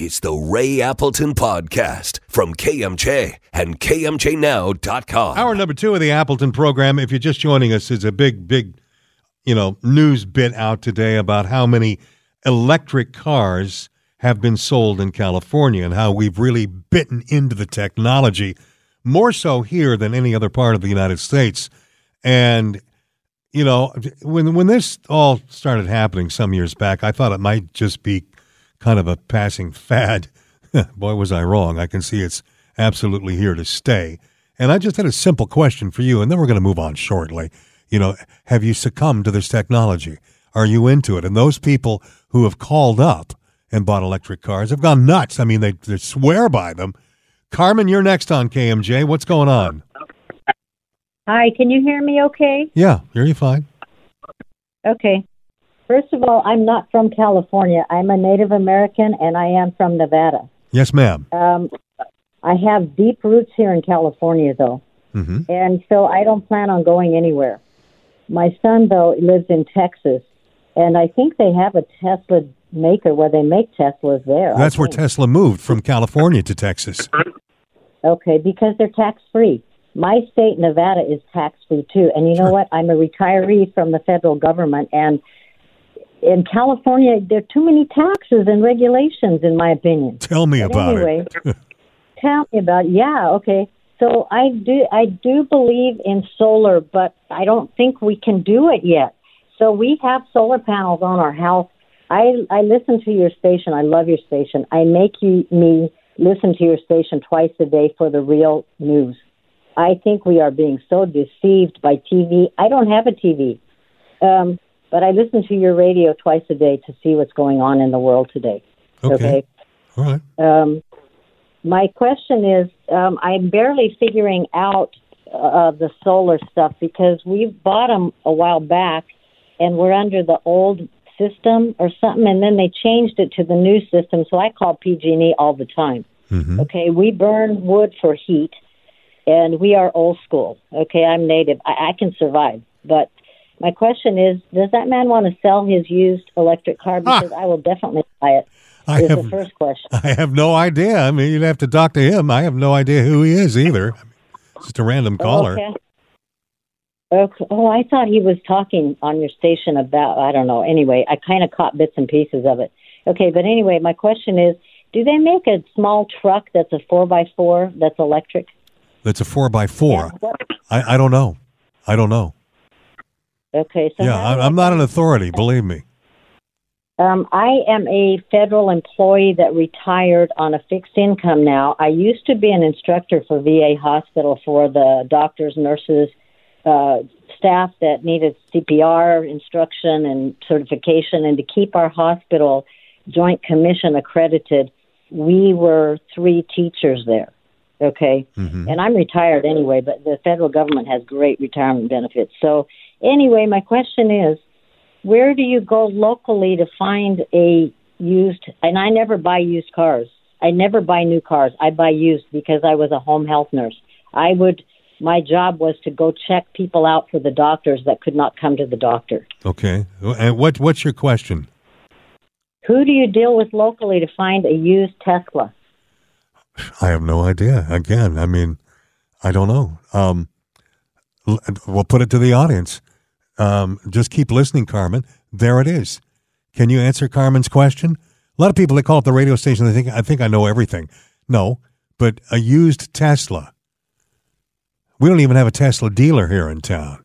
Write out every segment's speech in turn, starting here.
It's the Ray Appleton Podcast from KMJ and KMJNow.com. Hour number two of the Appleton program. If you're just joining us, is a big, big, you know, news bit out today about how many electric cars have been sold in California and how we've really bitten into the technology more so here than any other part of the United States. And you know, when when this all started happening some years back, I thought it might just be kind of a passing fad. Boy, was I wrong. I can see it's absolutely here to stay. And I just had a simple question for you, and then we're going to move on shortly. You know, have you succumbed to this technology? Are you into it? And those people who have called up and bought electric cars have gone nuts. I mean, they, they swear by them. Carmen, you're next on KMJ. What's going on? Hi, can you hear me okay? Yeah, hear you fine. Okay. First of all, I'm not from California. I'm a Native American and I am from Nevada. Yes, ma'am. Um, I have deep roots here in California, though. Mm-hmm. And so I don't plan on going anywhere. My son, though, lives in Texas, and I think they have a Tesla maker where they make Teslas there. That's where. Tesla moved from California to Texas. Okay, because they're tax free. My state, Nevada, is tax free too. And you know what? I'm a retiree from the federal government, and in California, there are too many taxes and regulations, in my opinion. Tell me But about anyway, it. tell me about. It. Yeah, okay. So I do, I do believe in solar, but I don't think we can do it yet. So we have solar panels on our house. I I listen to your station. I love your station. I make you me listen to your station twice a day for the real news. I think we are being so deceived by TV. I don't have a TV, um, but I listen to your radio twice a day to see what's going on in the world today. Okay. All right. Um, my question is, um, I'm barely figuring out uh, the solar stuff because we bought them a while back, and we're under the old system or something, and then they changed it to the new system. So I call PG&E all the time. Mm-hmm. Okay, we burn wood for heat, and we are old school. Okay, I'm native. I, I can survive, but my question is, does that man want to sell his used electric car? Ah. Because I will definitely buy it. I Is have, the first question. I have no idea. I mean, you'd have to talk to him. I have no idea who he is either. I mean, just a random oh, caller. Okay. Okay. Oh, I thought he was talking on your station about, I don't know. Anyway, I kind of caught bits and pieces of it. Okay, but anyway, my question is do they make a small truck that's a 4 by 4 that's electric? That's a four by four. What- I, I don't know. I don't know. Okay, so Yeah, how do I, I'm not an authority. Believe me. Um, I am a federal employee that retired on a fixed income now. I used to be an instructor for VA hospital for the doctors, nurses, uh, staff that needed CPR instruction and certification, and to keep our hospital Joint Commission accredited, we were three teachers there. Okay, and I'm retired anyway, but the federal government has great retirement benefits. So, anyway, my question is where do you go locally to find a used and I never buy used cars. I never buy new cars. I buy used because I was a home health nurse. I would my job was to go check people out for the doctors that could not come to the doctor. Okay. And what what's your question? Who do you deal with locally to find a used Tesla? I have no idea. Again, I mean, I don't know. Um, we'll put it to the audience. Um, just keep listening, Carmen. There it is. Can you answer Carmen's question? A lot of people they call up the radio station. They think I think I know everything. No, but a used Tesla. We don't even have a Tesla dealer here in town.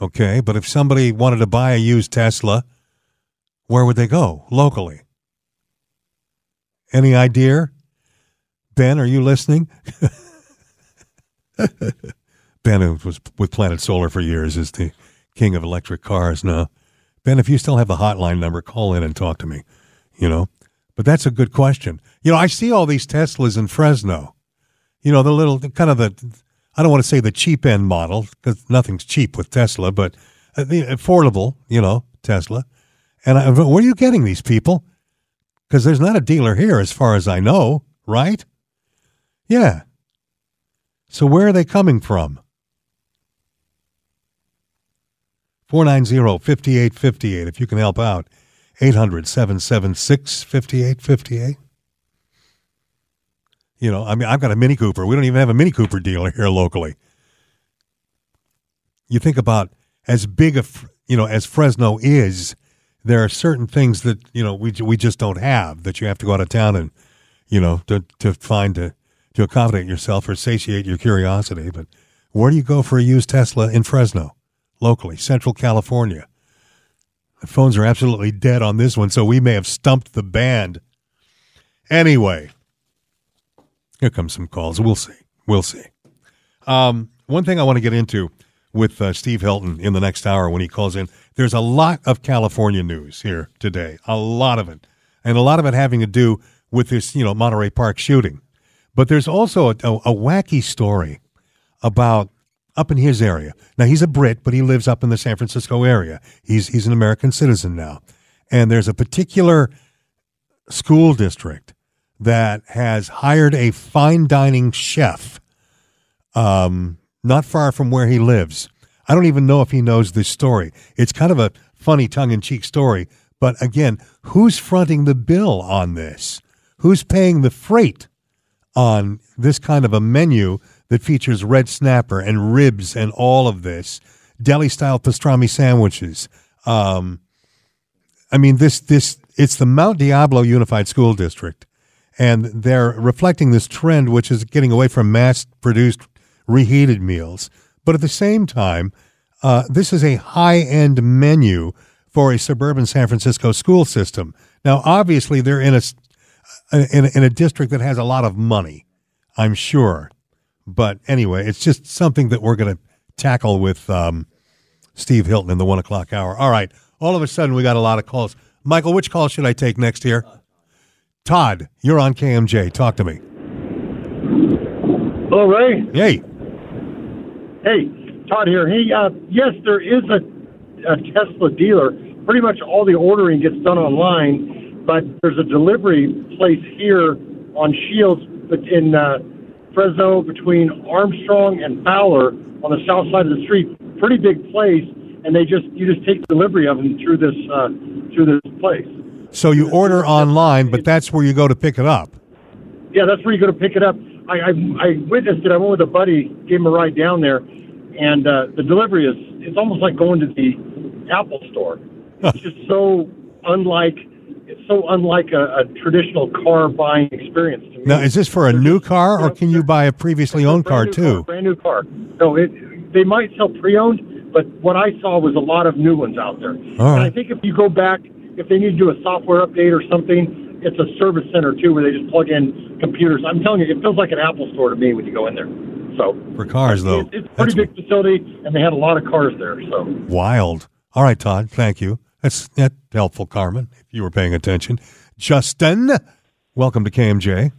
Okay, but if somebody wanted to buy a used Tesla, where would they go locally? Any idea? Ben, are you listening? ben, who was with Planet Solar for years, is the king of electric cars now. Ben, if you still have the hotline number, call in and talk to me, you know. But that's a good question. You know, I see all these Teslas in Fresno. You know, the little kind of the I don't want to say the cheap end model because nothing's cheap with Tesla, but uh, the affordable, you know, Tesla. And I, where are you getting these people? Because there's not a dealer here, as far as I know, right? Yeah. So where are they coming from? 490 5858, if you can help out. 800 776 5858. You know, I mean, I've got a Mini Cooper. We don't even have a Mini Cooper dealer here locally. You think about as big a, you know, as Fresno is, there are certain things that, you know, we, we just don't have that you have to go out of town and, you know, to, to find to, to accommodate yourself or satiate your curiosity. But where do you go for a used Tesla in Fresno, locally, Central California? The phones are absolutely dead on this one, so we may have stumped the band. Anyway, here comes some calls. We'll see. We'll see. Um, one thing I want to get into with uh, Steve Hilton in the next hour when he calls in, there's a lot of California news here today, a lot of it, and a lot of it having to do with this, you know, Monterey Park shooting. But there's also a, a, a wacky story about up in his area. Now he's a Brit, but he lives up in the San Francisco area. He's he's an American citizen now, and there's a particular school district that has hired a fine dining chef, um, not far from where he lives. I don't even know if he knows this story. It's kind of a funny tongue in cheek story, but again, who's fronting the bill on this? Who's paying the freight on this kind of a menu that features red snapper and ribs and all of this deli style pastrami sandwiches. Um, I mean, this this it's the Mount Diablo Unified School District, and they're reflecting this trend, which is getting away from mass produced reheated meals. But at the same time, uh, this is a high end menu for a suburban San Francisco school system. Now, obviously, they're in a in a, in a district that has a lot of money, I'm sure. But anyway, it's just something that we're going to tackle with um, Steve Hilton in the one o'clock hour. All right. All of a sudden, we got a lot of calls. Michael, which call should I take next here? Todd, you're on KMJ. Talk to me. Hello, Ray. Hey. Hey, Todd here. Hey, uh, yes, there is a, a Tesla dealer. Pretty much all the ordering gets done online, but there's a delivery place here on Shields but in uh, Fresno between Armstrong and Fowler on the south side of the street. Pretty big place, and they just you just take delivery of them through this uh, through this place. So you order online, but that's where you go to pick it up. Yeah, that's where you go to pick it up. I I, I witnessed it. I went with a buddy, gave him a ride down there, and uh, the delivery is it's almost like going to the Apple store. It's just so unlike it's so unlike a, a traditional car buying experience to me. Now, is this for a new car, or can you buy a previously owned car brand new too? brand new car. No, it, they might sell pre-owned, but what I saw was a lot of new ones out there. And I think if you go back, if they need to do a software update or something, it's a service center too, where they just plug in computers. I'm telling you, it feels like an Apple store to me when you go in there. So For cars, though, it- it's a pretty that's big facility, and they had a lot of cars there. So wild. All right, Todd. Thank you. That's that helpful, Carmen. If you were paying attention, Justin, welcome to KMJ.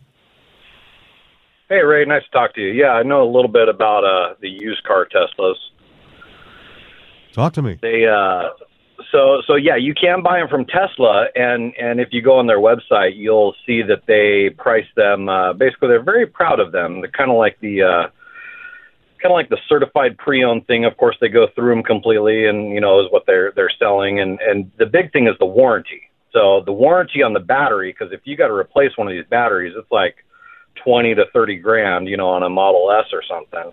Hey Ray, nice to talk to you. Yeah, I know a little bit about uh, the used car Teslas. Talk to me. They uh, so so yeah, you can buy them from Tesla, and and if you go on their website, you'll see that they price them. Uh, basically, they're very proud of them. They're kind of like the uh, kind of like the certified pre-owned thing. Of course, they go through them completely, and you know is what they're they're selling. And and the big thing is the warranty. So the warranty on the battery, because if you got to replace one of these batteries, it's like twenty to thirty grand, you know, on a Model S or something.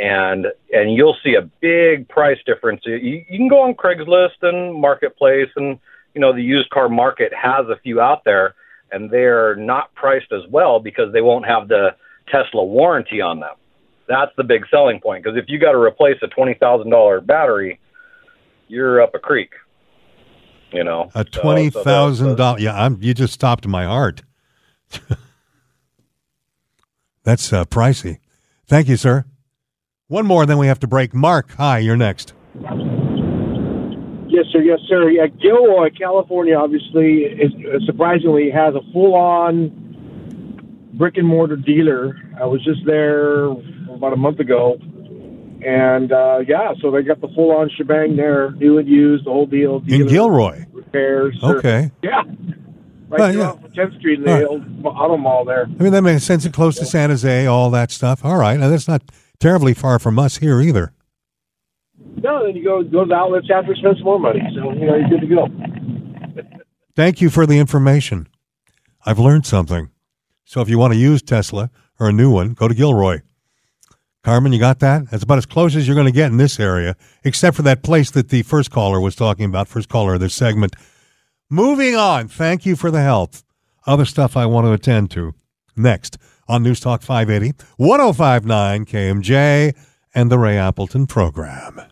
And and you'll see a big price difference. You, you can go on Craigslist and Marketplace, and you know the used car market has a few out there, and they're not priced as well because they won't have the Tesla warranty on them. That's the big selling point. Because if you got to replace a twenty thousand dollar battery, you're up a creek. You know, A So- twenty so the- thousand dollars. Yeah, I'm. You just stopped my heart. That's uh, pricey. Thank you, sir. One more, then we have to break. Mark, hi. You're next. Yes, sir. Yes, sir. Yeah, Gilroy, California, obviously, is, uh, surprisingly has a full-on brick and mortar dealer. I was just there about a month ago, and uh, yeah, so they got the full-on shebang there, new and used, the whole deal. In Gilroy. repairs. or- Okay. yeah. Right Oh, yeah. off of 10th Street in the right. old auto mall there. I mean, that makes sense. It's close to San Jose, all that stuff. All right. Now, that's not terribly far from us here either. No, then you go go to the outlets after, spend some more money. So you know you're good to go. Thank you for the information. I've learned something. So if you want to use Tesla or a new one, go to Gilroy. Carmen, you got that? That's about as close as you're going to get in this area, except for that place that the first caller was talking about, first caller of this segment. Moving on. Thank you for the help. Other stuff I want to attend to. Next on News Talk 580, 1059 KMJ, and the Ray Appleton program.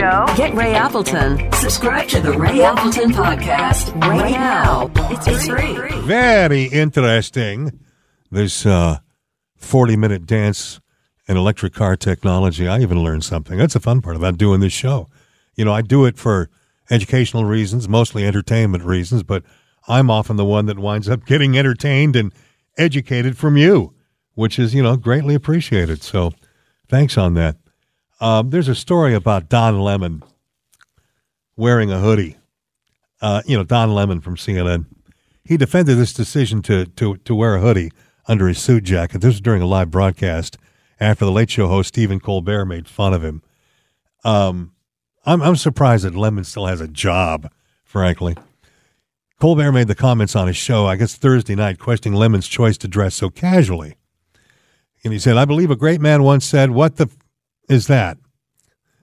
Show? Get Ray Appleton. Subscribe to the Ray Appleton podcast right now. It's free. Very interesting. This uh, 40 minute dance and electric car technology. I even learned something. That's the fun part about doing this show. You know, I do it for educational reasons, mostly entertainment reasons, but I'm often the one that winds up getting entertained and educated from you, which is, you know, greatly appreciated. So thanks on that. Um, there's a story about Don Lemon wearing a hoodie. Uh, you know, Don Lemon from CNN he defended this decision to, to, to wear a hoodie under his suit jacket. This was during a live broadcast after the Late Show host Stephen Colbert made fun of him. Um, I'm, I'm surprised that Lemon still has a job, frankly. Colbert made the comments on his show, I guess Thursday night, questioning Lemon's choice to dress so casually. And he said, I believe a great man once said, What the is that?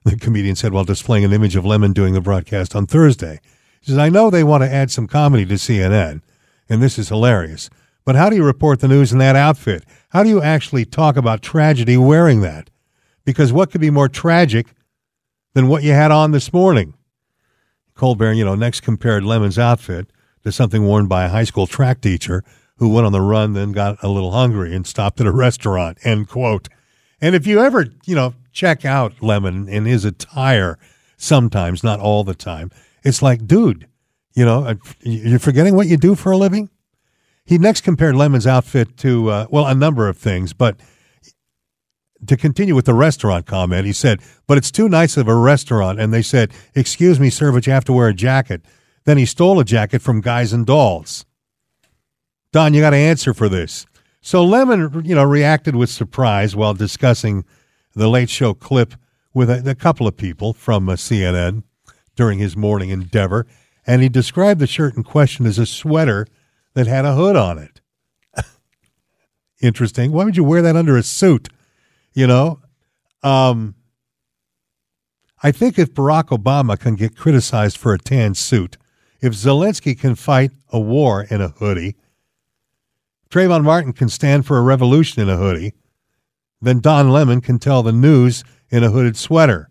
The comedian said while displaying an image of Lemon doing the broadcast on Thursday. He says, I know they want to add some comedy to CNN, and this is hilarious. But how do you report the news in that outfit? How do you actually talk about tragedy wearing that? Because what could be more tragic than what you had on this morning? Colbert, you know, next compared Lemon's outfit to something worn by a high school track teacher who went on the run, then got a little hungry and stopped at a restaurant, end quote. And if you ever, you know, check out Lemon in his attire, sometimes, not all the time, it's like, dude, you know, uh, you're forgetting what you do for a living? He next compared Lemon's outfit to, uh, well, a number of things, but to continue with the restaurant comment, he said, but it's too nice of a restaurant. And they said, excuse me, sir, but you have to wear a jacket. Then he stole a jacket from Guys and Dolls. Don, you got to answer for this. So Lemon, you know, reacted with surprise while discussing the late show clip with a, a couple of people from uh, CNN during his morning endeavor. And he described the shirt in question as a sweater that had a hood on it. Interesting. Why would you wear that under a suit? You know, um, I think if Barack Obama can get criticized for a tan suit, if Zelensky can fight a war in a hoodie, Trayvon Martin can stand for a revolution in a hoodie, then Don Lemon can tell the news in a hooded sweater,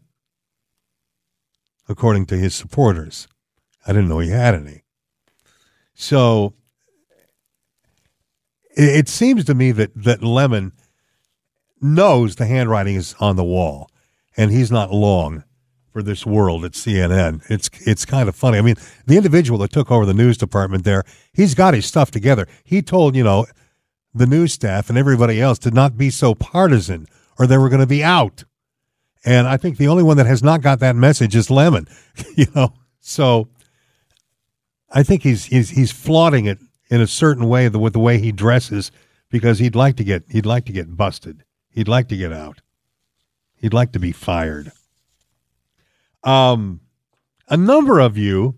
according to his supporters. I didn't know he had any. So it, it seems to me that, that Lemon knows the handwriting is on the wall, and he's not long for this world at CNN. It's it's kind of funny. I mean, the individual that took over the news department there, he's got his stuff together. He told you know the news staff and everybody else to not be so partisan, or they were going to be out. And I think the only one that has not got that message is Lemon. you know, so I think he's he's he's flaunting it in a certain way with the way he dresses because he'd like to get he'd like to get busted. He'd like to get out. He'd like to be fired. Um, a number of you,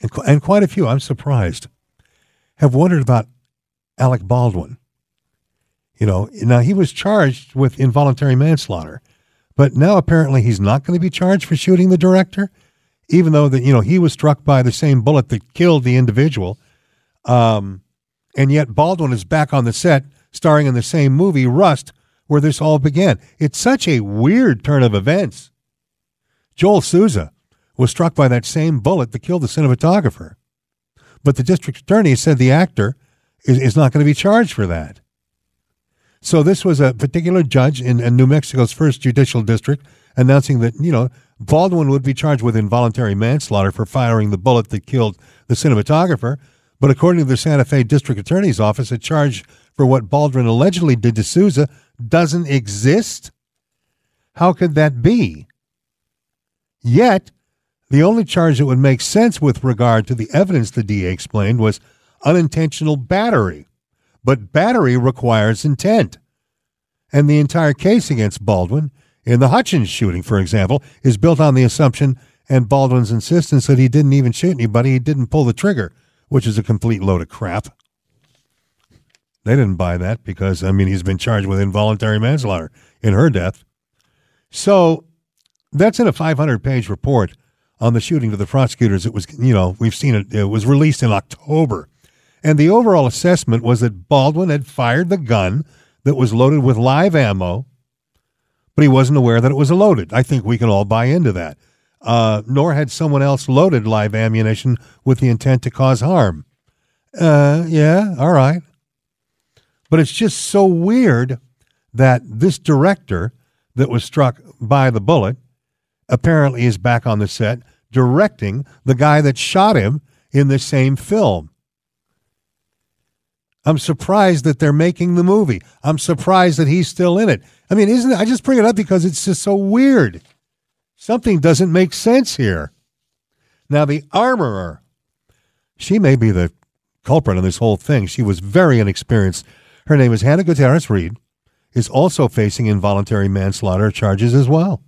and, and quite a few, I'm surprised, have wondered about Alec Baldwin. You know, now he was charged with involuntary manslaughter, But now apparently he's not going to be charged for shooting the director, even though that you know he was struck by the same bullet that killed the individual. Um, and yet Baldwin is back on the set, starring in the same movie, Rust, where this all began. It's such a weird turn of events. Joel Souza was struck by that same bullet that killed the cinematographer. But the district attorney said the actor is, is not going to be charged for that. So this was a particular judge in, in New Mexico's first judicial district announcing that, you know, Baldwin would be charged with involuntary manslaughter for firing the bullet that killed the cinematographer. But according to the Santa Fe District Attorney's Office, a charge for what Baldwin allegedly did to Souza doesn't exist? How could that be? Yet, the only charge that would make sense with regard to the evidence the DA explained was unintentional battery. But battery requires intent. And the entire case against Baldwin, in the Hutchins shooting, for example, is built on the assumption and Baldwin's insistence that he didn't even shoot anybody, he didn't pull the trigger, which is a complete load of crap. They didn't buy that because, I mean, he's been charged with involuntary manslaughter in her death. So that's in a 500 page report on the shooting to the prosecutors. It was, you know, we've seen it, it was released in October. And the overall assessment was that Baldwin had fired the gun that was loaded with live ammo, but he wasn't aware that it was loaded. I think we can all buy into that. Uh, nor had someone else loaded live ammunition with the intent to cause harm. Uh, yeah, all right. But it's just so weird that this director that was struck by the bullet apparently is back on the set directing the guy that shot him in the same film. I'm surprised that they're making the movie. I'm surprised that he's still in it. I mean, isn't it? I just bring it up because it's just so weird. Something doesn't make sense here. Now, the armorer, she may be the culprit in this whole thing. She was very inexperienced. Her name is Hannah Gutierrez Reed, is also facing involuntary manslaughter charges as well.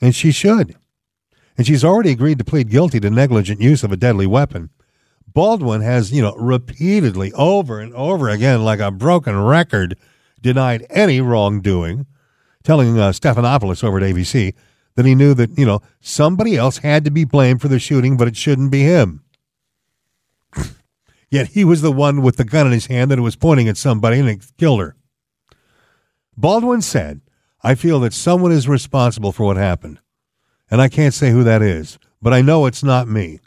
And she should. And she's already agreed to plead guilty to negligent use of a deadly weapon. Baldwin has, you know, repeatedly, over and over again, like a broken record, denied any wrongdoing, telling uh, Stephanopoulos over at ABC that he knew that, you know, somebody else had to be blamed for the shooting, but it shouldn't be him. Yet he was the one with the gun in his hand that was pointing at somebody and it killed her. Baldwin said, I feel that someone is responsible for what happened. And I can't say who that is, but I know it's not me.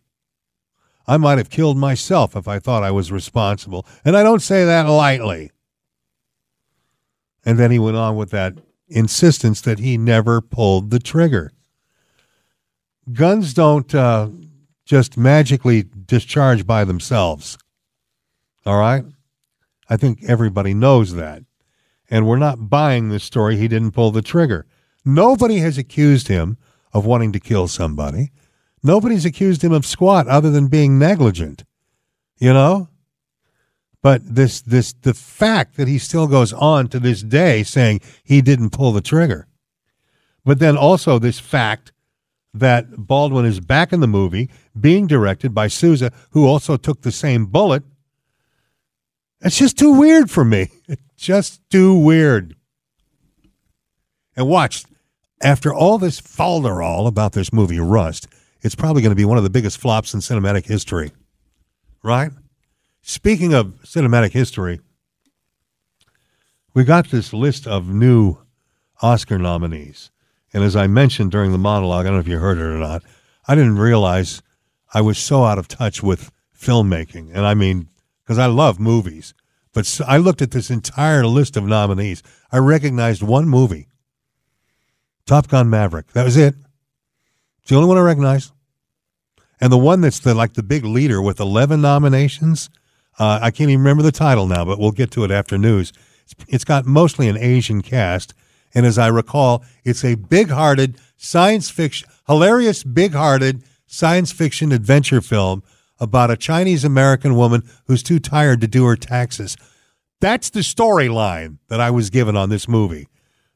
I might have killed myself if I thought I was responsible. And I don't say that lightly. And then he went on with that insistence that he never pulled the trigger. Guns don't uh, just magically discharge by themselves. All right? I think everybody knows that. And we're not buying the story he didn't pull the trigger. Nobody has accused him of wanting to kill somebody. Nobody's accused him of squat other than being negligent, you know? But this, this, the fact that he still goes on to this day saying he didn't pull the trigger. But then also this fact that Baldwin is back in the movie being directed by Souza, who also took the same bullet. It's just too weird for me. It's just too weird. And watch, after all this falderall about this movie, Rust, it's probably going to be one of the biggest flops in cinematic history. Right? Speaking of cinematic history, we got this list of new Oscar nominees. And as I mentioned during the monologue, I don't know if you heard it or not, I didn't realize I was so out of touch with filmmaking. And I mean, because I love movies. But I looked at this entire list of nominees. I recognized one movie Top Gun Maverick. That was it. It's the only one I recognized. And the one that's the like the big leader with 11 nominations, uh, I can't even remember the title now, but we'll get to it after news. It's, it's got mostly an Asian cast. And as I recall, it's a big hearted science fiction, hilarious, big hearted science fiction adventure film about a Chinese American woman who's too tired to do her taxes. That's the storyline that I was given on this movie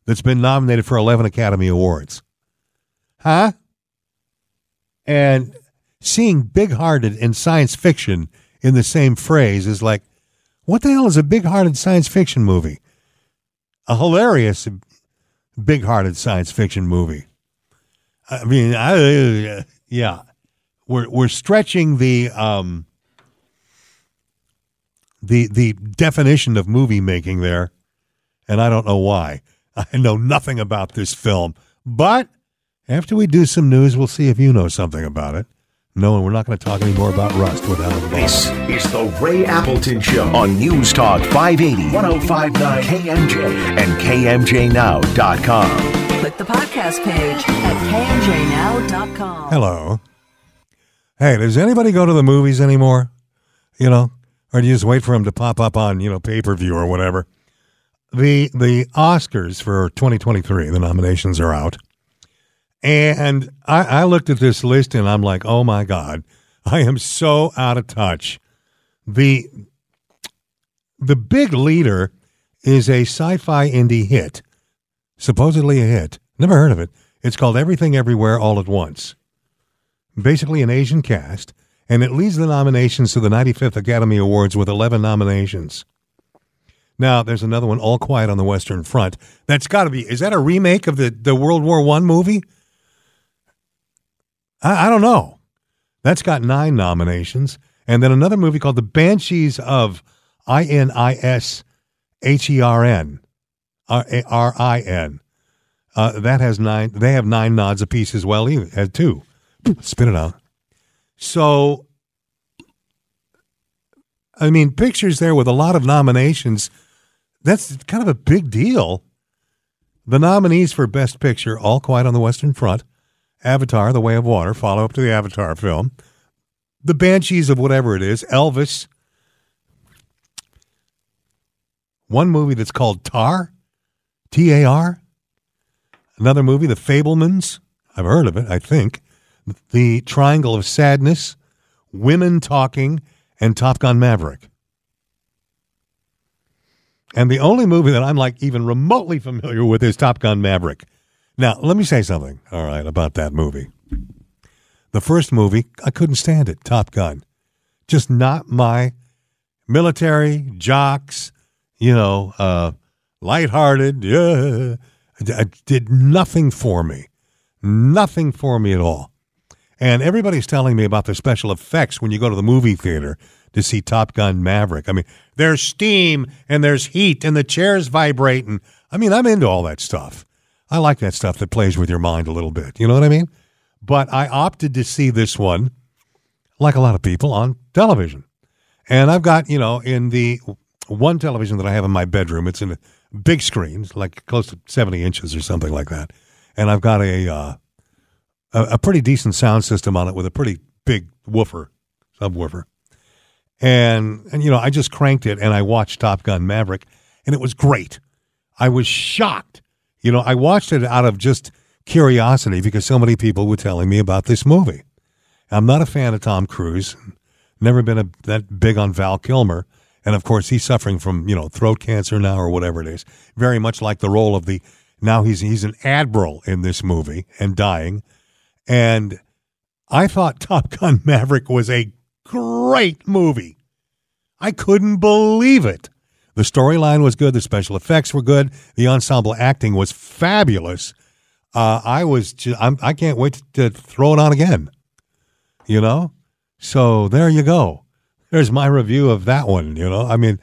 that's been nominated for 11 Academy Awards. Huh? And seeing big hearted and science fiction in the same phrase is like, what the hell is a big hearted science fiction movie? A hilarious, big-hearted science fiction movie. I mean, I, yeah, we're we're stretching the um, the the definition of movie making there, and I don't know why. I know nothing about this film, but after we do some news, we'll see if you know something about it. No, and we're not going to talk anymore about Rust with Alan. This is the Ray Appleton Show on News Talk 580, 1059 KMJ, and KMJNow.com. Click the podcast page at kmjnow.com. Hello. Hey, does anybody go to the movies anymore? You know, or do you just wait for them to pop up on you know pay per view or whatever? The the Oscars for 2023, the nominations are out, and I, I looked at this list and I'm like, oh my god, I am so out of touch. The the big leader is a sci-fi indie hit, supposedly a hit. Never heard of it. It's called Everything Everywhere All at Once. Basically, an Asian cast, and it leads the nominations to the 95th Academy Awards with 11 nominations. Now, there's another one, All Quiet on the Western Front. That's got to be. Is that a remake of the the World War One movie? I, I don't know. That's got nine nominations, and then another movie called The Banshees of I N I S H E R N R I N. Uh, that has nine. They have nine nods apiece as well. Either has two. Spit it out. So, I mean, pictures there with a lot of nominations. That's kind of a big deal. The nominees for Best Picture, All Quiet on the Western Front, Avatar, The Way of Water, follow up to the Avatar film, The Banshees of whatever it is, Elvis, one movie that's called Tar, T A R, another movie, The Fabelmans, I've heard of it, I think, The Triangle of Sadness, Women Talking, and Top Gun Maverick. And the only movie that I'm like even remotely familiar with is Top Gun Maverick. Now, let me say something, all right, about that movie. The first movie, I couldn't stand it, Top Gun. Just not my military, jocks, you know, uh, lighthearted, yeah. It did nothing for me. Nothing for me at all. And everybody's telling me about the special effects when you go to the movie theater to see Top Gun Maverick. I mean, there's steam and there's heat and the chairs vibrating. I mean, I'm into all that stuff. I like that stuff that plays with your mind a little bit. You know what I mean? But I opted to see this one, like a lot of people, on television. And I've got, you know, in the one television that I have in my bedroom, it's in a big screen, like close to 70 inches or something like that. And I've got a, uh, a, a pretty decent sound system on it with a pretty big woofer, subwoofer. And, and, you know, I just cranked it and I watched Top Gun Maverick, and it was great. I was shocked. You know, I watched it out of just curiosity because so many people were telling me about this movie. I'm not a fan of Tom Cruise, never been a, that big on Val Kilmer. And of course, he's suffering from, you know, throat cancer now or whatever it is. Very much like the role of the, now he's, he's an admiral in this movie and dying. And I thought Top Gun Maverick was a great movie. I couldn't believe it. The storyline was good. The special effects were good. The ensemble acting was fabulous. Uh, I was, just, I'm, I can't wait to throw it on again. You know, so there you go. There's my review of that one. You know, I mean,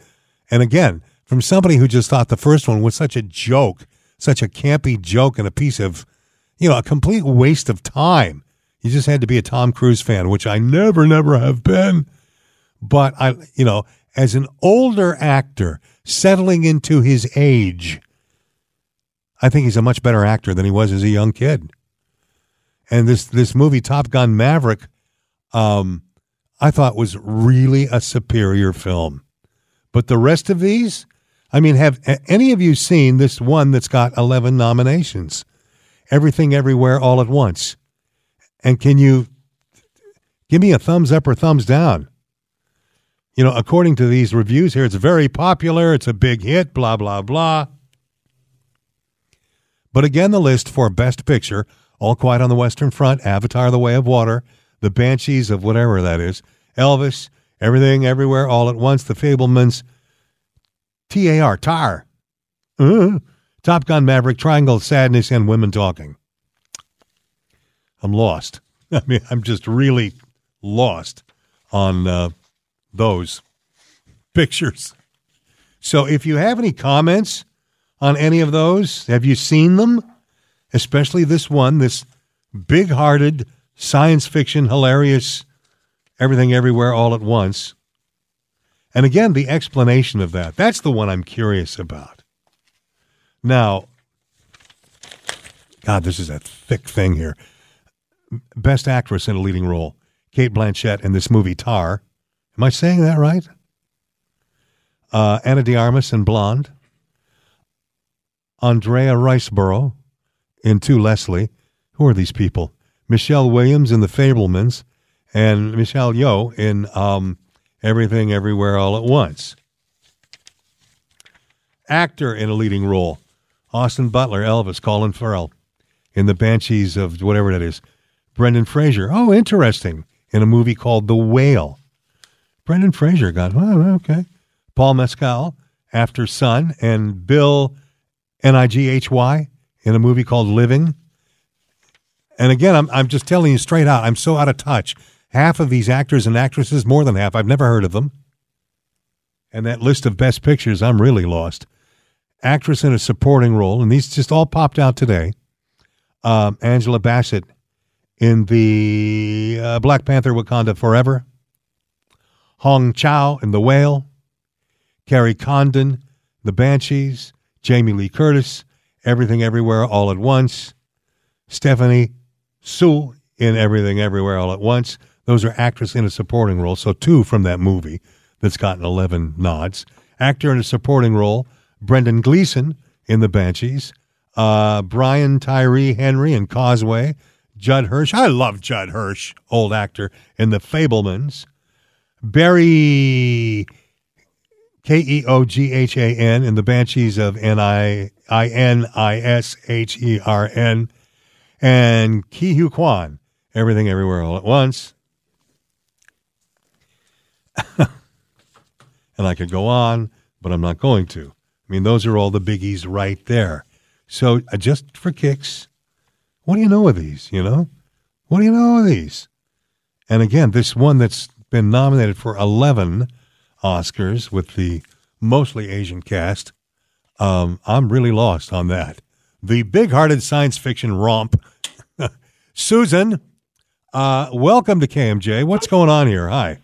and again, from somebody who just thought the first one was such a joke, such a campy joke, and a piece of, you know, a complete waste of time. You just had to be a Tom Cruise fan, which I never, never have been. But I, you know, as an older actor settling into his age, I think he's a much better actor than he was as a young kid. And this this movie Top Gun Maverick, um, I thought was really a superior film. But the rest of these, I mean, have any of you seen this one that's got eleven nominations? Everything, everywhere, all at once. And can you give me a thumbs up or thumbs down? You know, according to these reviews here, it's very popular, it's a big hit, blah, blah, blah. But again, the list for Best Picture All Quiet on the Western Front, Avatar The Way of Water, The Banshees of whatever that is, Elvis, Everything Everywhere All at Once, The Fabelmans, T A R, TAR, uh, Top Gun Maverick, Triangle Sadness, and Women Talking. I'm lost. I mean, I'm just really lost on uh, those pictures. So if you have any comments on any of those, have you seen them? Especially this one, this big hearted, science fiction, hilarious, everything everywhere all at once. And again, the explanation of that. That's the one I'm curious about. Now, God, this is a thick thing here. Best actress in a leading role Kate Blanchett in this movie Tar. Am I saying that right? Uh, Ana de Armas in Blonde. Andrea Riseborough in To Leslie. Who are these people? Michelle Williams in The Fabelmans and Michelle Yeoh in um, Everything Everywhere All at Once. Actor in a leading role Austin Butler, Elvis, Colin Farrell in The Banshees of whatever that is. Brendan Fraser. Oh, interesting. In a movie called The Whale. Brendan Fraser got, oh, okay. Paul Mescal, Aftersun, and Bill N I G H Y in a movie called Living. And again, I'm, I'm just telling you straight out, I'm so out of touch. Half of these actors and actresses, more than half, I've never heard of them. And that list of best pictures, I'm really lost. Actress in a supporting role, and these just all popped out today. Um, Angela Bassett in the uh, Black Panther Wakanda Forever. Hong Chau in The Whale. Kerry Condon, The Banshees. Jamie Lee Curtis, Everything Everywhere All at Once. Stephanie Hsu in Everything Everywhere All at Once. Those are actress in a supporting role, so two from that movie that's gotten 11 nods. Actor in a supporting role, Brendan Gleeson in The Banshees. Uh, Brian Tyree Henry in Causeway. Judd Hirsch. I love Judd Hirsch, old actor in The Fabelmans. Barry K E O G H A N and the Banshees of N I I N I S H E R N and Ke Huy Quan Everything Everywhere All at Once. and I could go on, but I'm not going to. I mean, those are all the biggies right there. So, uh, just for kicks, what do you know of these? You know, what do you know of these? And again, this one that's been nominated for 11 Oscars with the mostly Asian cast. Um, I'm really lost on that. The big hearted science fiction romp. Susan, uh, welcome to KMJ. What's going on here? Hi.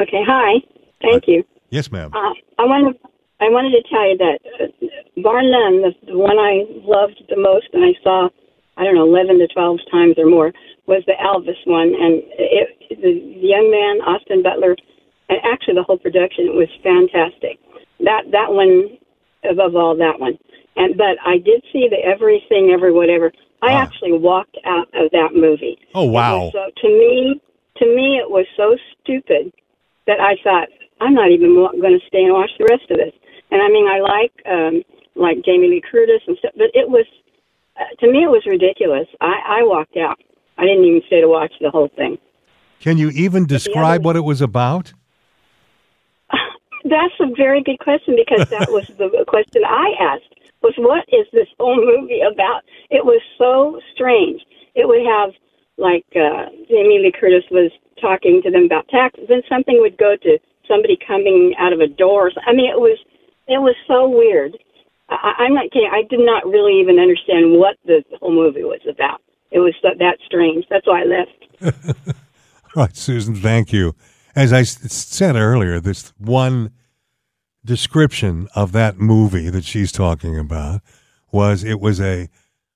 Okay, hi. Thank you. Yes, ma'am. Uh, I wanted I wanted to tell you that uh, bar none, the, the one I loved the most, and I saw, I don't know, eleven to twelve times or more, was the Elvis one, and it, the, young man Austin Butler, and actually the whole production was fantastic. That that one, above all, that one. And but I did see the everything, every whatever. I Ah. actually walked out of that movie. Oh, wow. so to me, to me, it was so stupid that I thought I'm not even going to stay and watch the rest of this. And I mean, I like um, like Jamie Lee Curtis and stuff, but it was uh, to me it was ridiculous. I, I walked out. I didn't even stay to watch the whole thing. Can you even describe what it was about? That's a very good question because that was the question I asked. Was what is this whole movie about? It was so strange. It would have like uh, Jamie Lee Curtis was talking to them about taxes, then something would go to somebody coming out of a door. I mean, it was it was so weird. I, I'm not kidding. I did not really even understand what the whole movie was about. It was that, that strange. That's why I left. Right, Susan, thank you. As I said earlier, this one description of that movie that she's talking about was it was a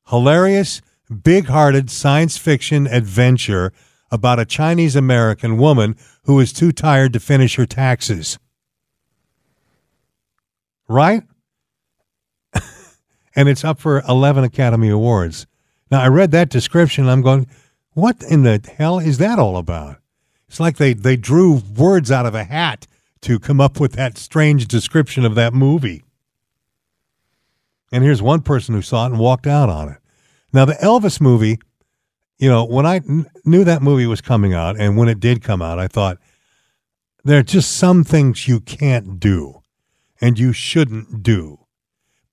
hilarious, big hearted science fiction adventure about a Chinese American woman who is too tired to finish her taxes. Right? and it's up for 11 Academy Awards. Now, I read that description. And I'm going, what in the hell is that all about? It's like they, they drew words out of a hat to come up with that strange description of that movie. And here's one person who saw it and walked out on it. Now, the Elvis movie, you know, when I kn- knew that movie was coming out and when it did come out, I thought, there are just some things you can't do and you shouldn't do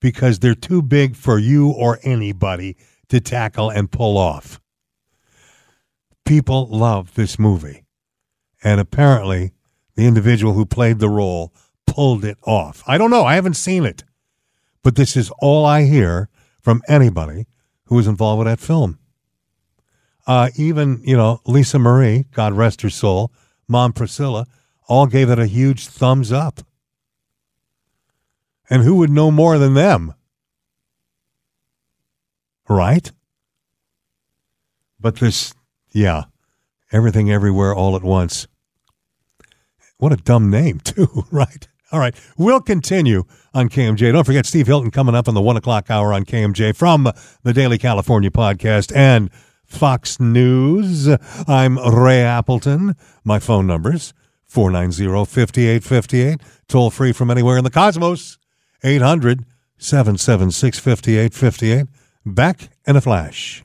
because they're too big for you or anybody to tackle and pull off. People love this movie. And apparently, the individual who played the role pulled it off. I don't know. I haven't seen it. But this is all I hear from anybody who was involved with that film. Uh, even, you know, Lisa Marie, God rest her soul, Mom Priscilla, all gave it a huge thumbs up. And who would know more than them? Right? But this, yeah, everything everywhere all at once. What a dumb name, too, right? All right, we'll continue on KMJ. Don't forget Steve Hilton coming up in the one o'clock hour on KMJ from the Daily California podcast and Fox News. I'm Ray Appleton. My phone numbers 490 5858. Toll free from anywhere in the cosmos 800 776 5858. Back in a flash.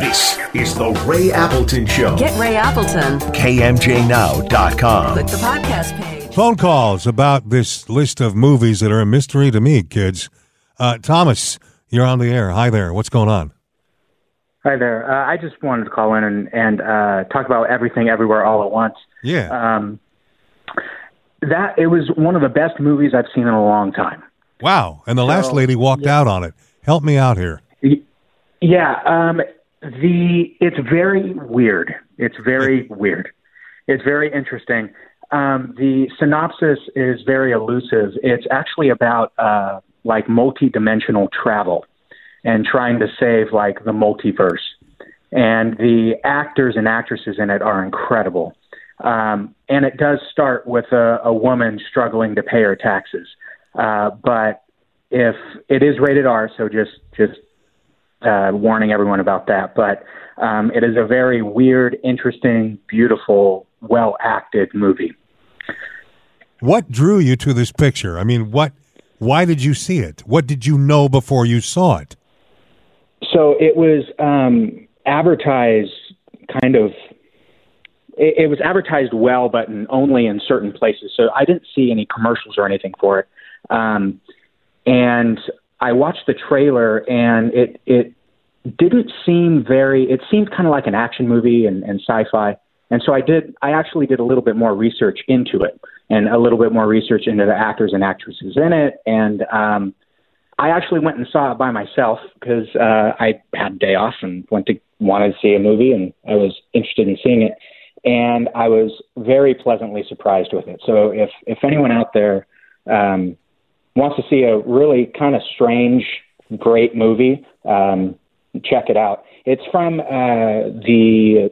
This is the Ray Appleton Show. Get Ray Appleton. KMJNow.com. Click the podcast page. Phone calls about this list of movies that are a mystery to me, kids. Uh, Thomas, you're on the air. Hi there. What's going on? Hi there. Uh, I just wanted to call in and, and uh, talk about everything, everywhere, all at once. Yeah. Um, that it was one of the best movies I've seen in a long time. Wow. And the last lady walked out on it. Help me out here. Yeah. Um, the it's very weird. It's very weird. It's very interesting. Um, the synopsis is very elusive. It's actually about uh, like multi-dimensional travel and trying to save like the multiverse. And the actors and actresses in it are incredible. Um, and it does start with a, a woman struggling to pay her taxes. Uh, but if it is rated R, so just just uh, warning everyone about that. But um, it is a very weird, interesting, beautiful, well acted movie. What drew you to this picture? I mean, what? Why did you see it? What did you know before you saw it? So it was um, advertised kind of. It, it was advertised well, but in, only in certain places. So I didn't see any commercials or anything for it. Um, and I watched the trailer, and it it didn't seem very. It seemed kind of like an action movie and, and sci-fi. And so I did. I actually did a little bit more research into it, and a little bit more research into the actors and actresses in it. And um, I actually went and saw it by myself because uh, I had a day off and went to wanted to see a movie, and I was interested in seeing it. And I was very pleasantly surprised with it. So if if anyone out there um, wants to see a really kind of strange, great movie, um, check it out. It's from uh, the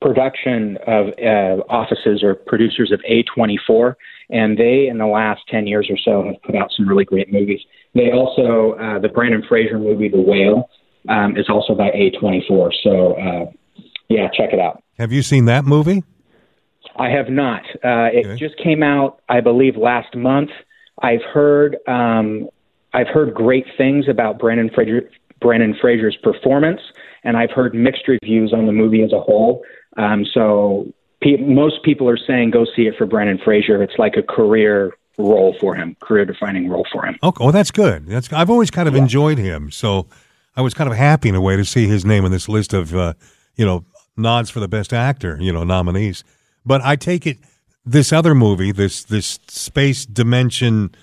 production of uh, offices or producers of A24, and they, in the last 10 years or so, have put out some really great movies. They also, uh, the Brendan Fraser movie, The Whale, um, is also by A24. So, uh, yeah, check it out. Have you seen that movie? I have not. Uh, it just came out, I believe, last month. I've heard um, I've heard great things about Brendan Fraser, Brendan Fraser's performance, and I've heard mixed reviews on the movie as a whole. Um, so pe- most people are saying go see it for Brendan Fraser. It's like a career role for him, career defining role for him. Okay, well, that's good. That's I've always kind of enjoyed him, so I was kind of happy in a way to see his name in this list of uh, you know nods for the best actor, you know nominees. But I take it this other movie, this this space dimension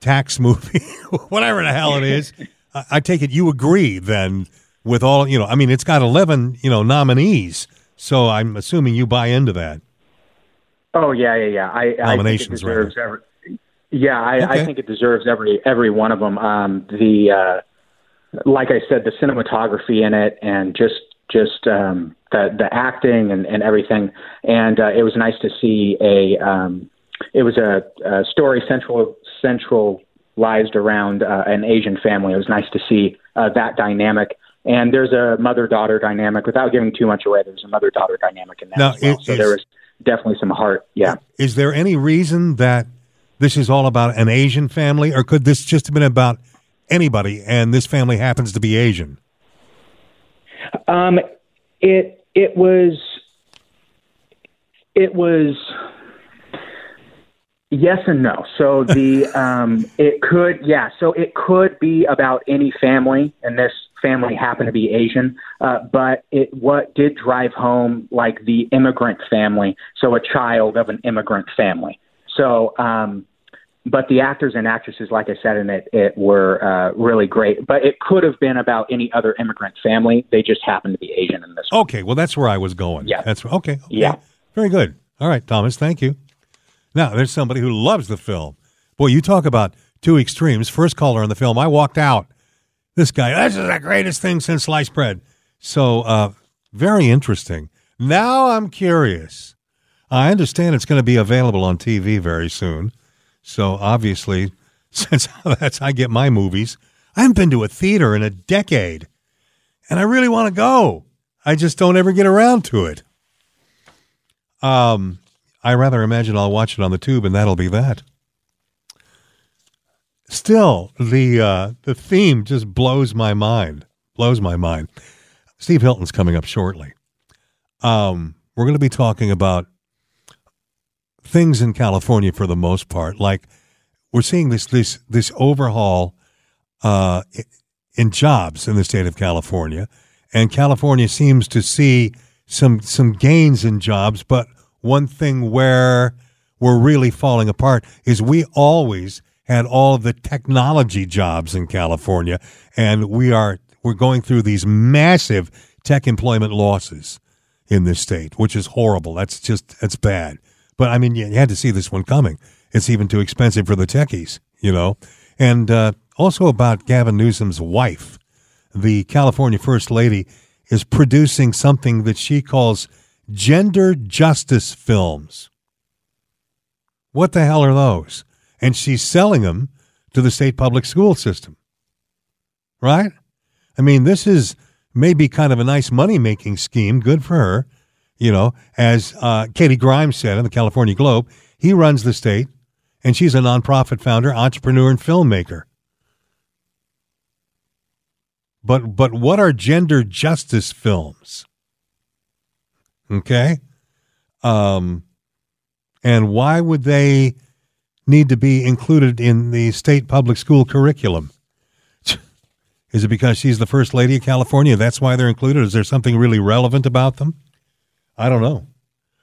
tax movie, whatever the hell it is. I, I take it you agree then with all you know. I mean, it's got eleven you know nominees, so I'm assuming you buy into that. Oh yeah, yeah, yeah. I, Nominations, deserves every. Yeah, I, Okay. I think it deserves every every one of them. Um, the uh, like I said, the cinematography in it, and just just um, the the acting and, and everything. And uh, it was nice to see a. Um, it was a, a story central centralized around uh, an Asian family. It was nice to see uh, that dynamic. And there's a mother daughter dynamic. Without giving too much away, there's a mother daughter dynamic in that Now, as well. it so there was definitely some heart. Yeah. Is there any reason that this is all about an Asian family, or could this just have been about anybody and this family happens to be Asian? Um, it it was it was yes and no. So the um, it could yeah. So it could be about any family, and this family happened to be Asian. Uh, but it what did drive home like the immigrant family. So a child of an immigrant family. So. Um, but the actors and actresses, like I said in it, it were uh, really great. But it could have been about any other immigrant family. They just happened to be Asian in this. Okay, well, that's where I was going. Yeah. That's okay. okay. Yeah. Very good. All right, Thomas, thank you. Now, there's somebody who loves the film. Boy, you talk about two extremes. First caller on the film, I walked out. This guy, this is the greatest thing since sliced bread. So, uh, very interesting. Now I'm curious. I understand it's going to be available on TV very soon. So, obviously, since that's how I get my movies, I haven't been to a theater in a decade. And I really want to go. I just don't ever get around to it. Um, I rather imagine I'll watch it on the tube, and that'll be that. Still, the uh, the theme just blows my mind. Blows my mind. Steve Hilton's coming up shortly. Um, we're going to be talking about things in California for the most part. Like we're seeing this this this overhaul uh, in jobs in the state of California, and California seems to see some some gains in jobs. But one thing where we're really falling apart is we always had all the technology jobs in California, and we are we're going through these massive tech employment losses in this state, which is horrible. That's just that's bad. But I mean, you had to see this one coming. It's even too expensive for the techies, you know. And uh, also about Gavin Newsom's wife, the California First Lady, is producing something that she calls gender justice films. What the hell are those? And she's selling them to the state public school system. Right? I mean, this is maybe kind of a nice money making scheme. Good for her. You know, as uh, Katie Grimes said in the California Globe, he runs the state, and she's a nonprofit founder, entrepreneur, and filmmaker. But but what are gender justice films? Okay, um, and why would they need to be included in the state public school curriculum? Is it because she's the first lady of California? That's why they're included. Is there something really relevant about them? I don't know.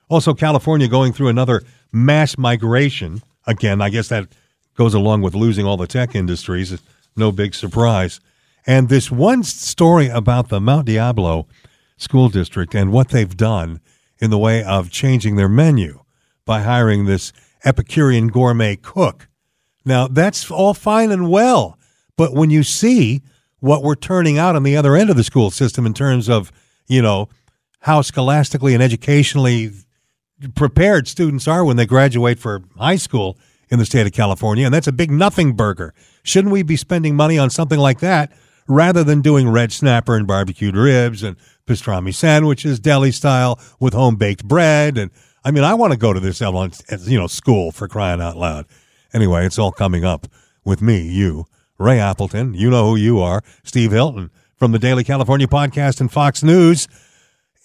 Also, California going through another mass migration. Again, I guess that goes along with losing all the tech industries. No big surprise. And this one story about the Mount Diablo School District and what they've done in the way of changing their menu by hiring this Epicurean gourmet cook. Now, that's all fine and well. But when you see what we're turning out on the other end of the school system in terms of, you know, how scholastically and educationally prepared students are when they graduate for high school in the state of California, and that's a big nothing burger. Shouldn't we be spending money on something like that rather than doing red snapper and barbecued ribs and pastrami sandwiches, deli style with home baked bread? And I mean, I want to go to this you know school for crying out loud. Anyway, it's all coming up with me, you, Ray Appleton. You know who you are, Steve Hilton from the Daily California Podcast and Fox News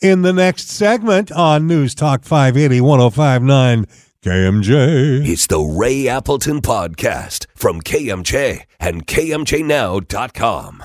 in the next segment on News Talk 580 1059 KMJ. It's the Ray Appleton Podcast from KMJ and KMJNow.com.